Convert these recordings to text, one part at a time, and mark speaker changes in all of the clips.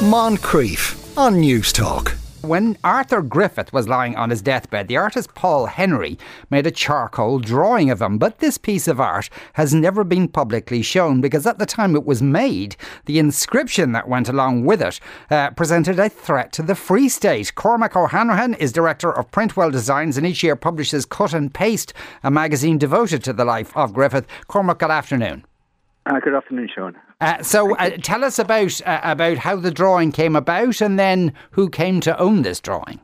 Speaker 1: Moncrieff on Newstalk.
Speaker 2: When Arthur Griffith was lying on his deathbed, the artist Paul Henry made a charcoal drawing of him. But this piece of art has never been publicly shown because at the time it was made, the inscription that went along with it uh, presented a threat to the Free State. Cormac O'Hanrahan is director of Printwell Designs and each year publishes Cut and Paste, a magazine devoted to the life of Griffith. Cormac, good afternoon.
Speaker 3: Uh, good afternoon, Sean.
Speaker 2: Uh, so, uh, tell us about uh, about how the drawing came about, and then who came to own this drawing.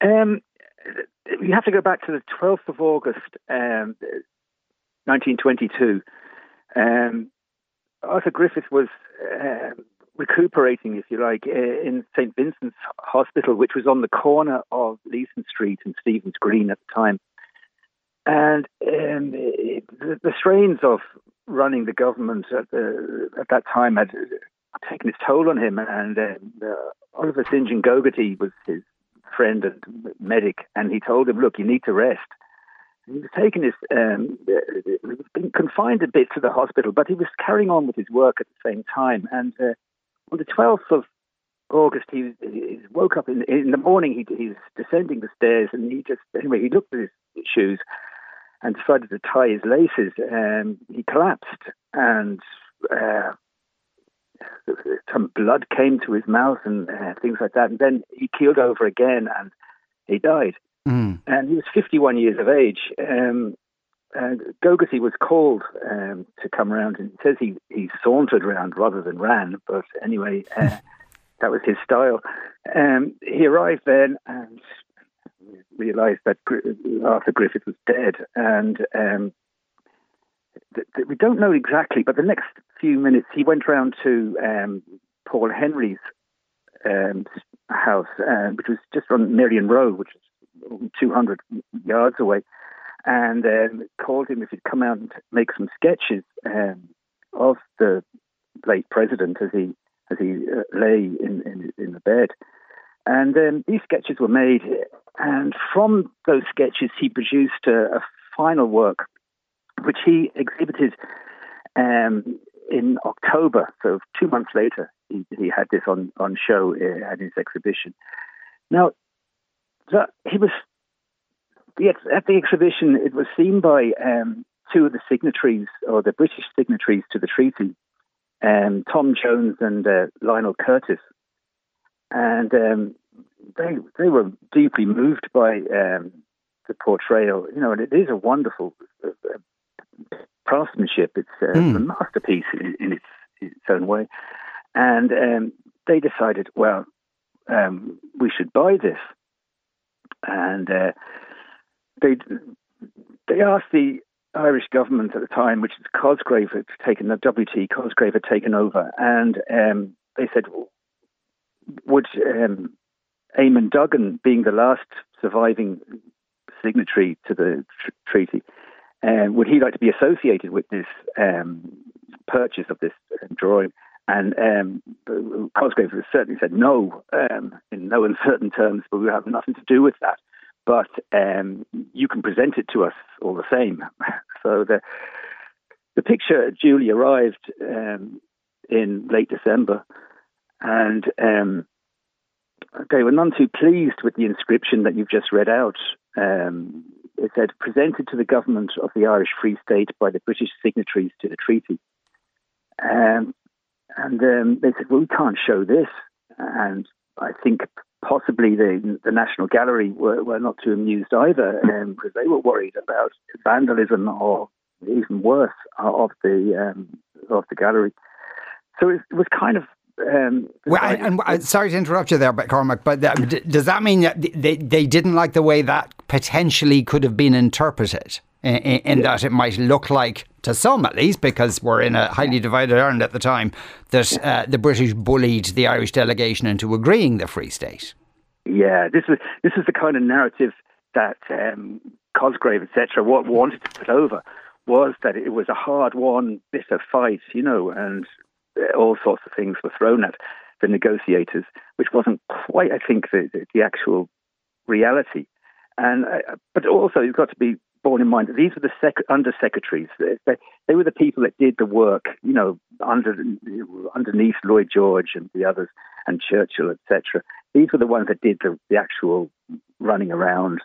Speaker 3: Um, you have to go back to the twelfth of August, um, nineteen twenty-two. Um, Arthur Griffith was uh, recuperating, if you like, uh, in St Vincent's Hospital, which was on the corner of Leeson Street and Stephen's Green at the time. And um, the, the, strains of running the government at, the, at that time had taken its toll on him. And uh, Oliver St. John Gogarty was his friend and medic, and he told him, "Look, you need to rest." And he was taking his, um, being confined a bit to the hospital, but he was carrying on with his work at the same time. And uh, on the twelfth of August, he, he woke up in, in the morning. He, he was descending the stairs, and he just anyway he looked at his shoes and decided to tie his laces. Um, he collapsed, and uh, some blood came to his mouth and uh, things like that. And then he keeled over again, and he died. Mm. And he was 51 years of age. Um, and Gogarty was called um, to come around, and he says he, he sauntered around rather than ran. But anyway, uh, that was his style. Um, he arrived then, and realised that Arthur Griffith was dead, and um, th- th- we don't know exactly. But the next few minutes, he went round to um, Paul Henry's um, house, uh, which was just on Merrion Road, which is 200 yards away, and um, called him if he'd come out and make some sketches um, of the late president as he as he uh, lay in, in, in the bed. And um, these sketches were made, and from those sketches, he produced a, a final work, which he exhibited um, in October. So two months later, he, he had this on on show uh, at his exhibition. Now, he was the, at the exhibition. It was seen by um, two of the signatories, or the British signatories to the treaty, um, Tom Jones and uh, Lionel Curtis and um, they they were deeply moved by um, the portrayal. You know, and it is a wonderful uh, uh craftsmanship. It's uh, mm. a masterpiece in, in, its, its own way, and um, they decided, well, um, we should buy this, and uh, they they asked the Irish government at the time, which is Cosgrave had taken the WT Cosgrave had taken over, and um, they said, would um, Eamon Duggan, being the last surviving signatory to the tr- treaty, uh, would he like to be associated with this um, purchase of this uh, drawing? And um, Cosgrave certainly said no, um, in no uncertain terms, but we have nothing to do with that. But um, you can present it to us all the same. so the the picture duly arrived um, in late December, and um, they were none too pleased with the inscription that you've just read out. Um, it said, presented to the government of the Irish Free State by the British signatories to the treaty. Um, and um, they said, well, we can't show this. And I think possibly the, the National Gallery were, were not too amused either um, because they were worried about vandalism or even worse of the um, of the gallery. So it was kind of um,
Speaker 2: well, and, and sorry to interrupt you there, but Cormac, but uh, d- does that mean that they, they didn't like the way that potentially could have been interpreted? In, in yeah. that it might look like, to some at least, because we're in a highly divided Ireland at the time, that uh, the British bullied the Irish delegation into agreeing the Free State.
Speaker 3: Yeah, this is this is the kind of narrative that um, Cosgrave, etc., wanted to put over was that it was a hard-won, bitter fight, you know, and all sorts of things were thrown at the negotiators, which wasn't quite, I think, the, the, the actual reality. And uh, but also, you've got to be borne in mind that these were the sec- undersecretaries. They, they, were the people that did the work, you know, under, underneath Lloyd George and the others and Churchill, etc. These were the ones that did the, the actual running around,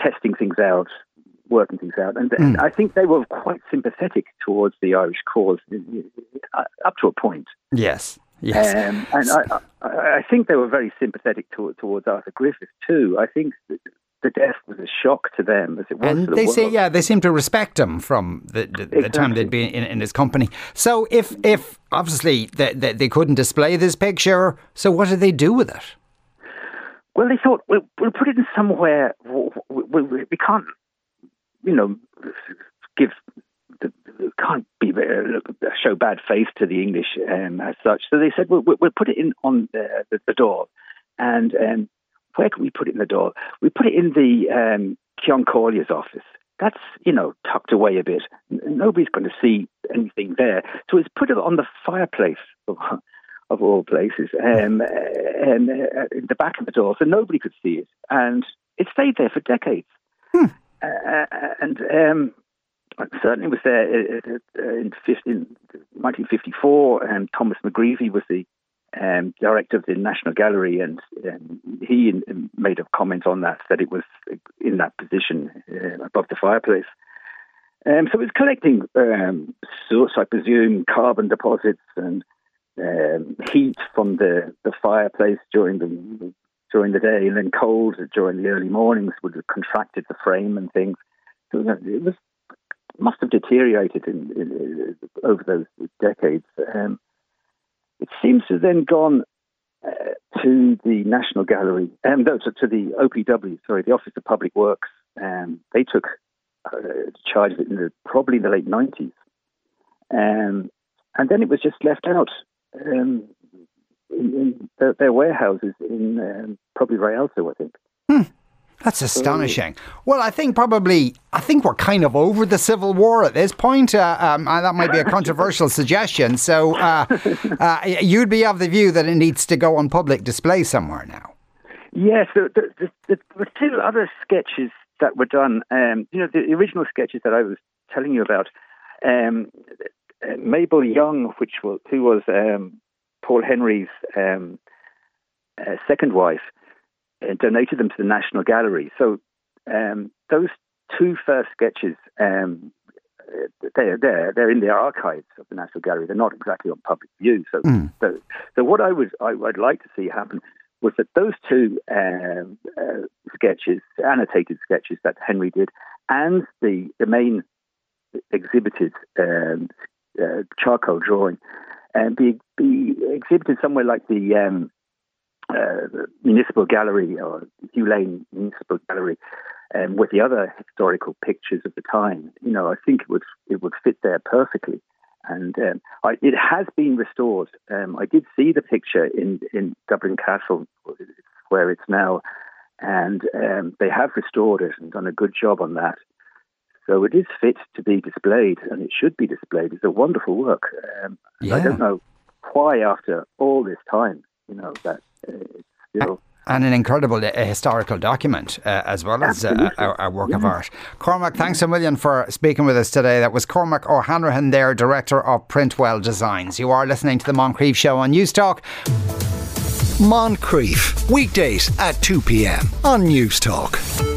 Speaker 3: testing things out, working things out. And, mm. I think they were quite sympathetic towards the Irish cause uh, up to a point.
Speaker 2: Yes. Yes. Um,
Speaker 3: and I, I, I, think they were very sympathetic to, towards Arthur Griffith too. I think the death was a shock to them as it was.
Speaker 2: And they say, yeah, they seem to respect him from the, the, exactly. the time they'd been in, in, his company. So if if obviously they, they, they, couldn't display this picture, so what did they do with it?
Speaker 3: Well, they thought we'll, we'll put it in somewhere. We, we, we can't, you know, give can't be uh, show bad faith to the English um, as such. So they said we'll, we'll put it in on the, the, the door, and um, where can we put it in the door? We put it in the um, Ceann Comhairle's office. That's, you know, tucked away a bit. Nobody's going to see anything there. So it's put it on the fireplace of, of all places, um, and uh, in the back of the door, so nobody could see it. And it stayed there for decades. Hmm. Uh, and um, certainly was there uh, uh, in, in 1954, and Thomas MacGreevy was the um, director of the National Gallery, and um, he in, made a comment on that, that it was in that position uh, above the fireplace. Um, so it was collecting um, source, I presume, carbon deposits and um, heat from the, the fireplace during the during the day, and then cold during the early mornings would have contracted the frame and things. So it was must have deteriorated in, in, over those decades. Um, it seems to have then gone uh, to the National Gallery, um, to, to, the OPW, sorry, the Office of Public Works. Um, they took uh, charge of it in the, probably in the late 90s. Um, and then it was just left out um, their, their, warehouses in um, probably Rialto, I think.
Speaker 2: Hmm. That's astonishing. Well, I think probably I think we're kind of over the civil war at this point. Uh, um, that might be a controversial suggestion. So uh, uh, you'd be of the view that it needs to go on public display somewhere now.
Speaker 3: Yes, there, there, there were two other sketches that were done. Um, you know, the original sketches that I was telling you about. Um, Mabel Young, which was who was um, Paul Henry's um, uh, second wife uh, donated them to the National Gallery. So um, those two first sketches, um, they're there. They're in the archives of the National Gallery. They're not exactly on public view. So, mm. so, so, what I would I, would like to see happen was that those two um, uh, sketches, annotated sketches that Henry did, and the the main exhibited um, uh, charcoal drawing, and be be exhibited somewhere like the um, uh, municipal gallery or Hugh Lane Municipal Gallery, um, with the other historical pictures of the time, you know, I think it would it would fit there perfectly. And um, I, it has been restored. Um, I did see the picture in in Dublin Castle, where it's now, and um, they have restored it and done a good job on that. So it is fit to be displayed, and it should be displayed. It's a wonderful work. Um, yeah. I don't know why, after all this time, you know that still.
Speaker 2: And an incredible uh, historical document uh, as well as uh, a, a, work yeah. of art. Cormac, thanks a million for speaking with us today. That was Cormac O'Hanrahan there, Director of Printwell Designs. You are listening to the Moncrieff Show on News Talk.
Speaker 1: Moncrieff, weekdays at 2 p.m. on Newstalk.